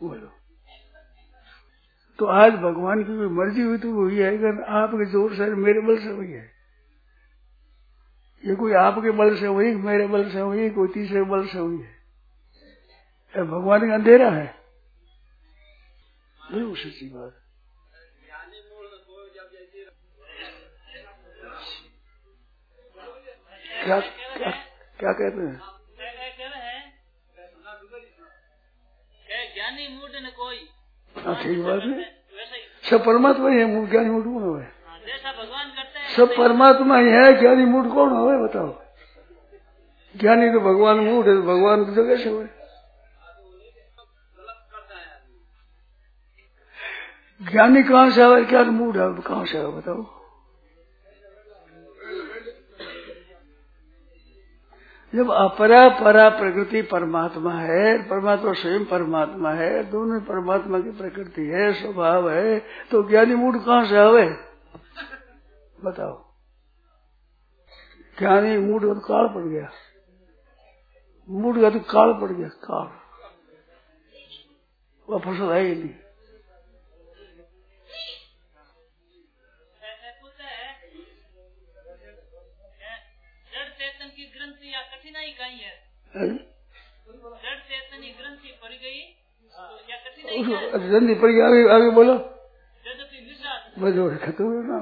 बोलो। तो आज भगवान की कोई मर्ज़ी हुई तो हुई है अगर आपके ज़ोर से मेरे बल से हुई है। ये कोई आपके बल से हुई मेरे बल से हुई कोई तीसरे बल से हुई है। भगवान का अंधेरा है। बिल्कुल सच्ची बात क्या क्या क्या कहते हैं? ज्ञानी मूड कोई ठीक बात है। सब परमात्मा ही है ज्ञानी मूड कौन है? भगवान सब परमात्मा ही है, ज्ञानी मूड कौन है बताओ? ज्ञानी तो भगवान मूड है तो भगवान की जगह से हुए। ज्ञानी कहाँ से आवे क्या मूड है कहाँ से आवे बताओ? जब अपरा परा प्रकृति परमात्मा है, परमात्मा स्वयं परमात्मा है, दोनों परमात्मा की प्रकृति है, स्वभाव है तो ज्ञानी मूड कहाँ से आवे? बताओ। ज्ञानी मूड का तो काल पड़ गया। मूड का तो काल पड़ गया। काल वह फ़सल है ही नहीं। ग्रंथि पड़ गई जल्दी पड़ गया आगे आगे बोलो बस गया, खत्म हो गया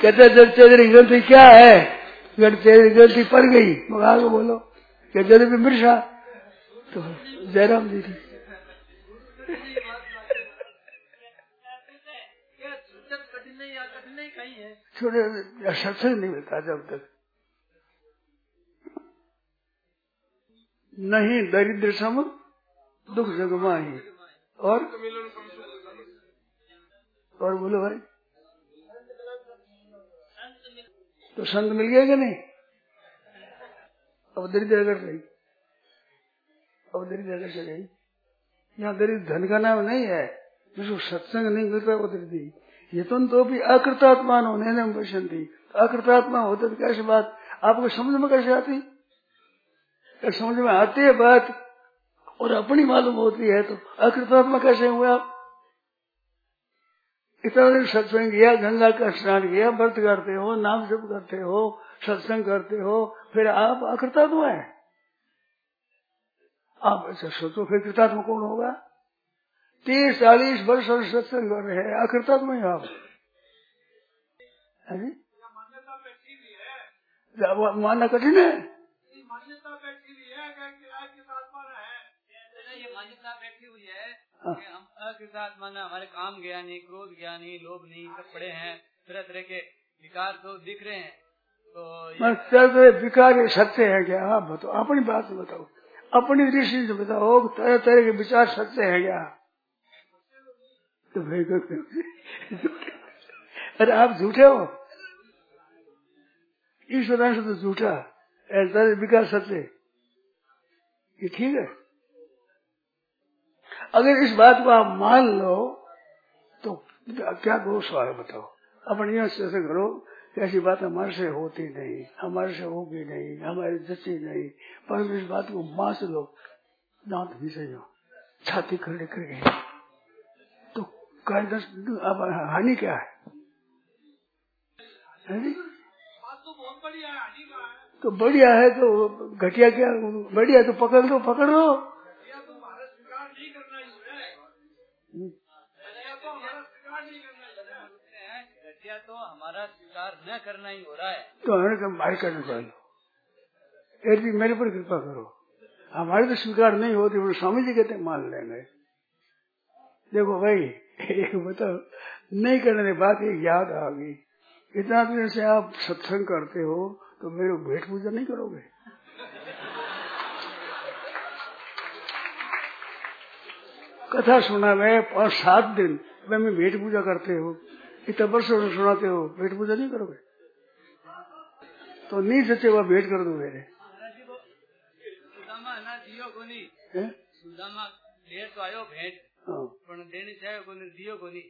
कहते जब तेरी गलती क्या है तेरी गलती पड़ गई मगर आगे बोलो क्या जल्दी भी मिर्शा तो जयराम जी छोटे सत्संग नहीं मिलता जब तक। नहीं, दरिद्र सम, दुख जगमा ही और? और बोलो भाई। तो संत मिल गया कि नहीं? अब दरिद्र अगर रही, अब दरिद्र अगर से गई। यहाँ दरिद्र धन का नाम नहीं है, जिसको सत्संग नहीं मिलता, वो दरिद्री ये तो भी अकृतात्मा न बसंती अकृतात्मा होते तो कैसे बात? आपको समझ में कैसे आती? समझ में आती है बात? और अपनी मालूम होती है तो अकृतात्मा कैसे हुए आप? इतना दिन सत्संग किया, गंगा का स्नान किया, व्रत करते हो, नाम जप करते हो, सत्संग करते हो, फिर आप अकृतात्मा है। आप ऐसे सोचो, फिर कृतात्मा कौन होगा? तीस चालीस वर्ष और सत्संग कर रहे हैं। अकृतात्मा ही आप है है? मानना कठिन है। ये मान्यता बैठी हुई है कि कि आज के आत्मा है ये मान्यता बैठी हुई है हाँ। कि हम अकृतार्थ माना हमारे काम गया नहीं क्रोध गया नहीं लोभ नहीं सब पड़े हैं तरह तरह के विकार तो दिख रहे हैं। तो तरह तरह विकार सत्य है क्या? आप बताओ अपनी बात बताओ। अपनी दृष्टि से बताओ तरह तरह के विचार सत्य है क्या? तो भाई को अरे आप झूठे हो? ईश्वर से तो झूठा ऐसा विकास सत्य ये ठीक है? अगर इस बात को आप मान लो तो क्या दोष है बताओ? अपने यहाँ से करो, ऐसी बात हमारे से होती नहीं, हमारे से होगी नहीं, हमारी जची नहीं। पर इस बात को मास लो, दांत भी सही हो। छाती खड़े कर गई अब हानि क्या है? तो बढ़िया है तो तो घटिया क्या? बढ़िया तो पकड़ लो पकड़ लो। तो हमारा स्वीकार करना तो करना तो न करना ही हो रहा है तो हमें कहा मार कर निकालो यदि मेरे पर कृपा करो। हमारे तो स्वीकार नहीं होती स्वामी जी कहते मान लेंगे। देखो भाई एक बताओ नहीं करने बात एक याद आ गई। इतना तो देर से आप सत्संग करते हो तो मेरे भेंट पूजा नहीं करोगे? कथा सुना मैं और सात दिन मैं मैं भेंट पूजा करते हो इतना से सुनाते हो भेंट पूजा नहीं करोगे? तो नहीं सचे वह भेंट कर दो मेरे। सुदामा ना जियो को नहीं। सुदामा भेंट तो आयो भेंट। પણ દેણી ચાયો કોની દિયો કોની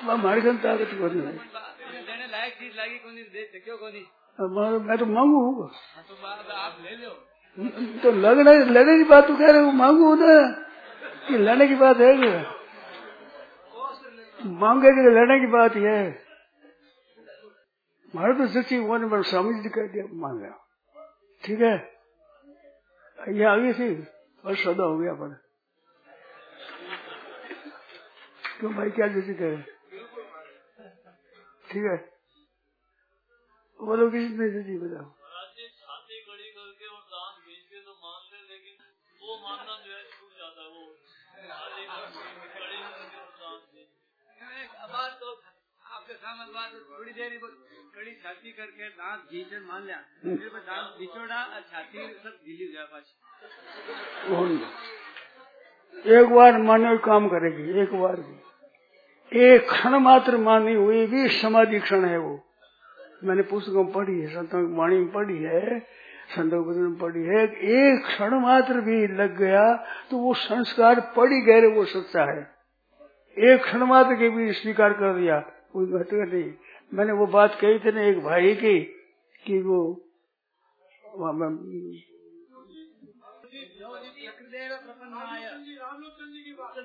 हमारे घर ताकत को नहीं है देने लायक चीज लागी को नहीं दे क्यों को नहीं हमारे- मैं तो मांगू हाँ, तो बात आप ले लो तो लगने लेने की बात तो कह रहे हो मांगू ना कि लेने की बात है क्या मांगे कि लेने की बात ही है हमारे तो सच्ची होने पर स्वामी जी कह दिया मांगा ठीक है ये आगे थी और सौदा हो गया पर। क्यों भाई क्या जैसे कहे ठीक है। बोलो किसी ने जैसी बताओ। छाती खड़ी करके और दांत भेज के तो आपके सामने बात थोड़ी देर कड़ी छाती करके दांत घींच मान लिया। फिर वो दांत घिचोड़ा और छाती सब ढीली हो जाए एक बार माने काम करेगी एक बार भी। एक क्षण मात्र मानी हुई भी समाधि क्षण है वो। मैंने पुस्तकों में पढ़ी है संतों की वाणी में पढ़ी है संतों की में पढ़ी है एक क्षण मात्र भी लग गया तो वो संस्कार पड़ी गए वो सच्चा है। एक क्षण मात्र के भी स्वीकार कर दिया। कोई महत्व नहीं। मैंने वो बात कही थी ना एक भाई की, कि वो प्रपन्नाय बात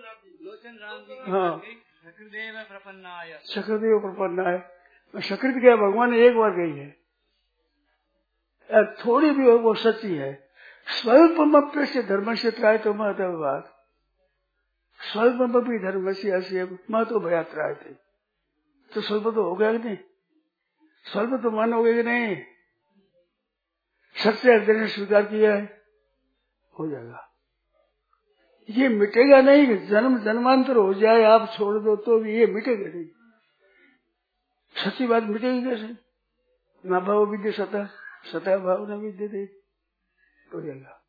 हाँ। बात प्रपन्नाय शक्रदेव प्रपन्न है शकृत क्या भगवान ने एक बार कही है। थोड़ी भी वो सच्ची है। स्वल्प से धर्म से त्राय तो महत्ववाद स्वल्प भी धर्म से ऐसी महत्व भया त्राय थे तो स्वल्प तो हो गया कि नहीं? स्वल्प तो मानोगे कि नहीं? सत्य हृदय ने स्वीकार किया है। हो जाएगा। ये मिटेगा नहीं जन्म जन्मांतर हो जाए, आप छोड़ दो तो भी ये मिटेगा नहीं। सच्ची बात मिटेगी कैसे? ना भाव विद्य सता सता भाव न विद्य दे हो जाएगा।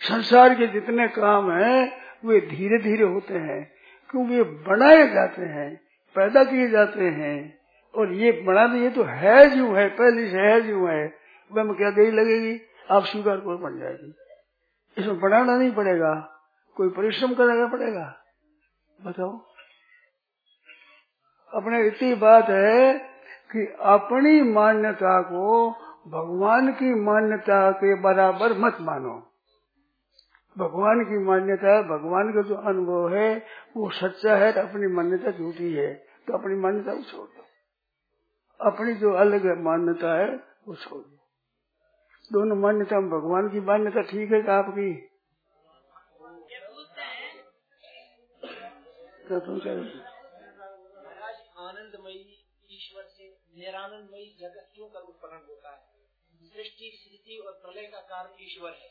संसार के जितने काम हैं, वे धीरे धीरे होते हैं। क्योंकि ये बनाए जाते हैं, पैदा किए जाते हैं? और ये बनाने ये तो है जो है, पहले से है जो है। वह में क्या देरी लगेगी? आप स्वीकार कर, बन जाएगी। इसमें बनाना नहीं पड़ेगा। कोई परिश्रम करना पड़ेगा। बताओ। अपने इतनी बात है कि अपनी मान्यता को भगवान की मान्यता के बराबर मत मानो। भगवान की मान्यता भगवान का जो अनुभव है वो सच्चा है तो अपनी मान्यता झूठी है तो अपनी मान्यता को छोड़ दो। अपनी जो अलग मान्यता है वो छोड़ दो। दोनों मान्यता भगवान की मान्यता ठीक है आपकी? तो तुम आनंदमयी ईश्वर से निरानंदमयी जगत क्यों कर उत्पन्न होता है? सृष्टि स्थिति और प्रलय का कारण ईश्वर है।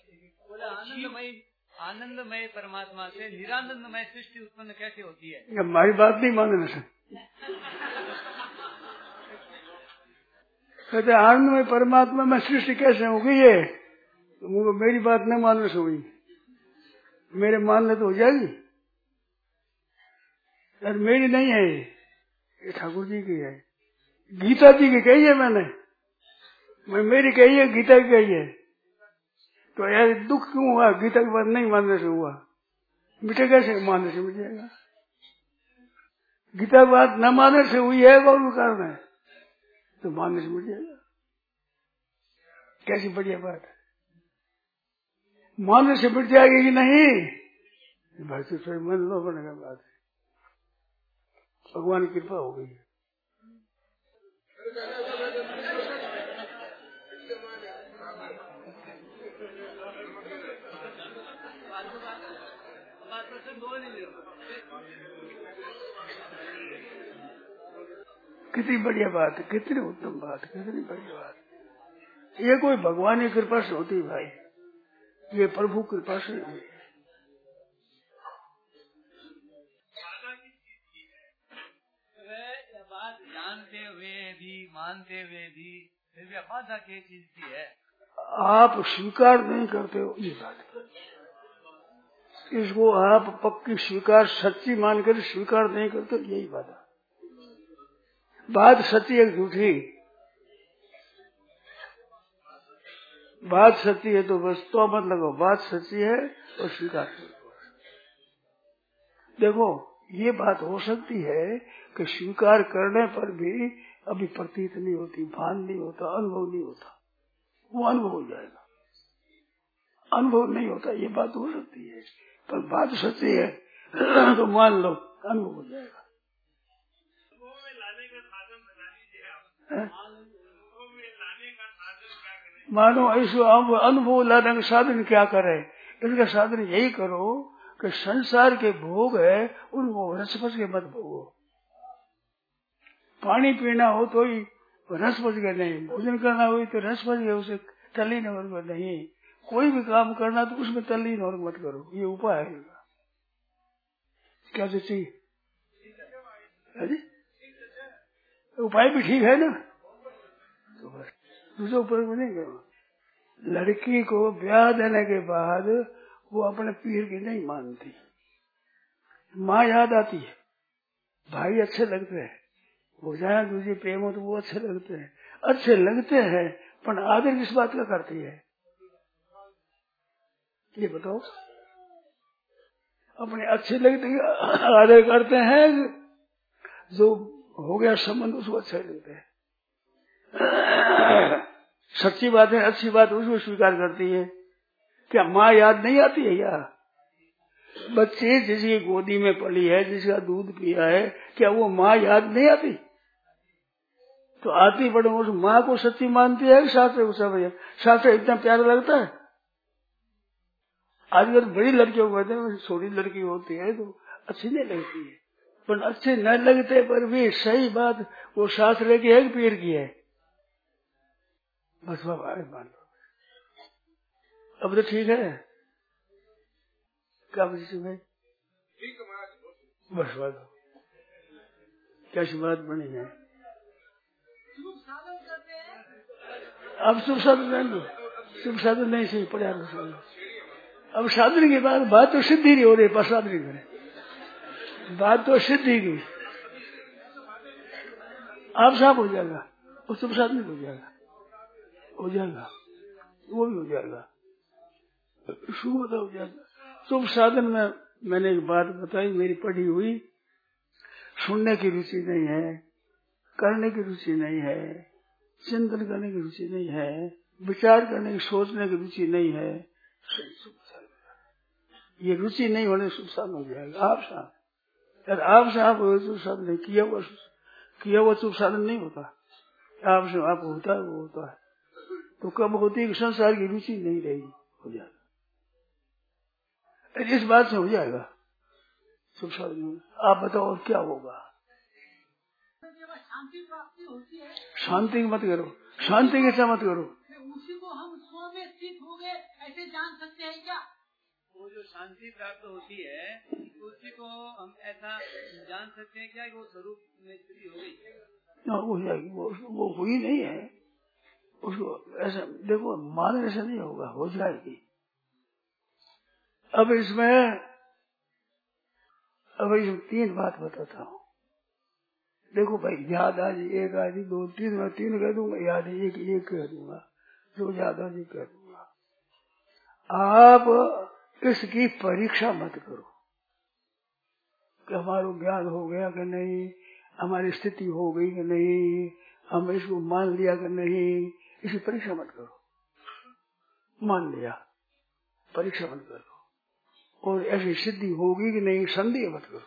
बोला आनंदमय आनंदमय परमात्मा से निरानंदमय सृष्टि उत्पन्न कैसे होती है? हमारी बात नहीं मानने से कहते आनंद में परमात्मा में सृष्टि कैसे हो गई ये तो मुझे मेरी बात न मानने से हुई मेरे मानने तो हो जाएगी। यार मेरी नहीं है। ये ठाकुर जी की है। गीता जी की कही है मैंने। मैं मेरी कही है, गीता की कही है। तो यार दुख क्यों हुआ? गीता की बात नहीं मानने से हुआ। मिटे कैसे मानने से मिट जाएगा गीता की बात न मानने से हुई है, और कारण है। तो मानने से मिट जाएगा कैसी बढ़िया बात है। मानने से मिट जाएगी कि नहीं? भाई तो थोड़ी मन लो बने का बात है। भगवान की कृपा हो गई है बात तो सिर्फ़ बोल ही लो कितनी बढ़िया बात है कितनी उत्तम बात है कितनी बढ़िया बात। ये कोई भगवान की कृपा से होती भाई। ये प्रभु कृपा से हुई है। बात जानते हुए भी मानते हुए भी फिर भी अबाधा की चीज़ की है। आप स्वीकार नहीं करते हो ये बात इसको आप पक्की स्वीकार सच्ची मानकर स्वीकार नहीं करते यही बात है। बात सच्ची है झूठी बात सच्ची है तो बस तो मत लगो बात सच्ची है और स्वीकार करो। देखो, ये बात हो सकती है कि स्वीकार करने पर भी अभी प्रतीत नहीं होती, भान नहीं होता, अनुभव नहीं होता। वो अनुभव हो जाएगा। अनुभव नहीं होता, ये बात हो सकती है। पर बात सच्ची है तो मान लो, अनुभव हो जाएगा। मानो ऐसे अनुभव लाने का साधन क्या करे? इसका साधन यही करो कि संसार के भोग है, उनको रसपस के मत भोगो। पानी पीना हो तो ही रसपस के नहीं, भोजन करना हो तो रसपस के उसे तलीन वर्ग नहीं। कोई भी काम करना तो उसमें तलीन वर्ग मत करो, ये उपाय है। क्या चाहिए? उपाय भी ठीक है ना? तो बस दूसरे में नहीं गया। लड़की को ब्याह देने के बाद वो अपने पीर की नहीं मानती। माँ याद आती है। भाई अच्छे लगते हैं। वो जाए दूसरे प्रेम हो तो वो अच्छे लगते हैं। अच्छे लगते हैं, पर आदर किस बात का करती है? ये बताओ। अपने अच्छे लगते, आदर करते हैं जो हो गया संबंध उसको अच्छा लगता है। सच्ची बात है, अच्छी बात उसको स्वीकार करती है। क्या माँ याद नहीं आती है यार बच्चे जिसकी गोदी में पली है, जिसका दूध पिया है, क्या वो माँ याद नहीं आती? तो आती बड़े उस माँ को सच्ची मानती है शास्त्र को सब शास्त्र इतना प्यारा लगता है। आजकल बड़ी लड़कियों को कहते हैं छोटी लड़की होती है तो अच्छी नहीं लगती है। पर अच्छे न लगते पर भी सही बात वो शास्त्र की है कि पीर की है। बस बाबा मान लो। अब तो ठीक है। क्या बची भाई? बस बात। क्या बात बनी है? अब शुभ साधन नहीं लो। शुभ साधन नहीं सही पड़ा अब साधन के बाद बात तो सिद्धि नहीं हो रही, पर साधन करे। बात तो सिद्धि की। आप साफ़ हो जाएगा। वो शुभ साधन हो जाएगा। हो जाएगा। वो भी हो जाएगा। शुभ हो जाएगा। शुभ साधन में मैंने एक बात बताई, मेरी पढ़ी हुई। सुनने की रुचि नहीं है, करने की रुचि नहीं है, चिंतन करने की रुचि नहीं है, विचार करने की, सोचने की रुचि नहीं है। ये रुचि नहीं होने शुभ साधन हो जाएगा। आप साहब अगर आप साहब शुभ साधन नहीं, किया हुआ किया हुआ शुभ साधन नहीं होता। आप से आप होता है, वो होता है। तो कब होती है संसार की रुचि नहीं रहेगी? हो जाएगा। इस बात से हो जाएगा। शुभ साधन आप बताओ क्या होगा? शांति मत करो। शांति कैसा मत करो। उसी को हम स्व में स्थित हो गए, ऐसे जान सकते हैं क्या? वो जो शांति प्राप्त होती है, उसी को हम ऐसा जान सकते हैं क्या कि वो स्वरूप में स्थिति हो गई? हो जाएगी वो वो हुई नहीं है। उसको ऐसा, देखो मानने से नहीं होगा, हो जाएगी। अब इसमें अब इसमें तीन बात बताता हूँ। देखो भाई, याद आज एक आज दो, तीन, मैं तीन कह दूँगा, याद एक एक कह दूँगा दो याद आज कह दूँगा। आप इसकी परीक्षा मत करो कि हमारा ज्ञान हो गया कि नहीं, हमारी स्थिति हो गई कि नहीं, हम इसको मान लिया कि नहीं। इसकी परीक्षा मत करो। मान लिया। परीक्षा मत करो। और ऐसी सिद्धि होगी कि नहीं, संदेह मत करो।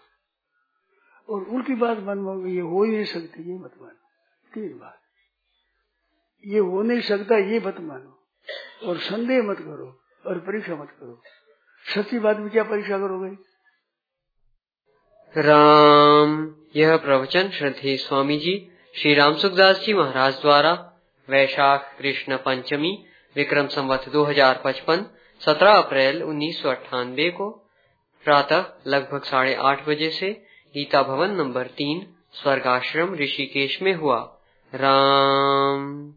और उनकी बात मन में ये हो ही नहीं सकती, ये मत मानो। तीन बात। ये हो नहीं सकता, ये मत मानो। और संदेह मत करो और परीक्षा मत करो। सच्ची बात में क्या परीक्षा करोगे? राम, यह प्रवचन श्रद्धे स्वामी जी श्री राम सुखदास जी महाराज द्वारा वैशाख कृष्ण पंचमी, विक्रम संवत 2055 17 अप्रैल उन्नीस सौ अठानबे को प्रातः लगभग साढ़े आठ बजे से गीता भवन नंबर तीन, स्वर्गाश्रम ऋषिकेश में हुआ। राम।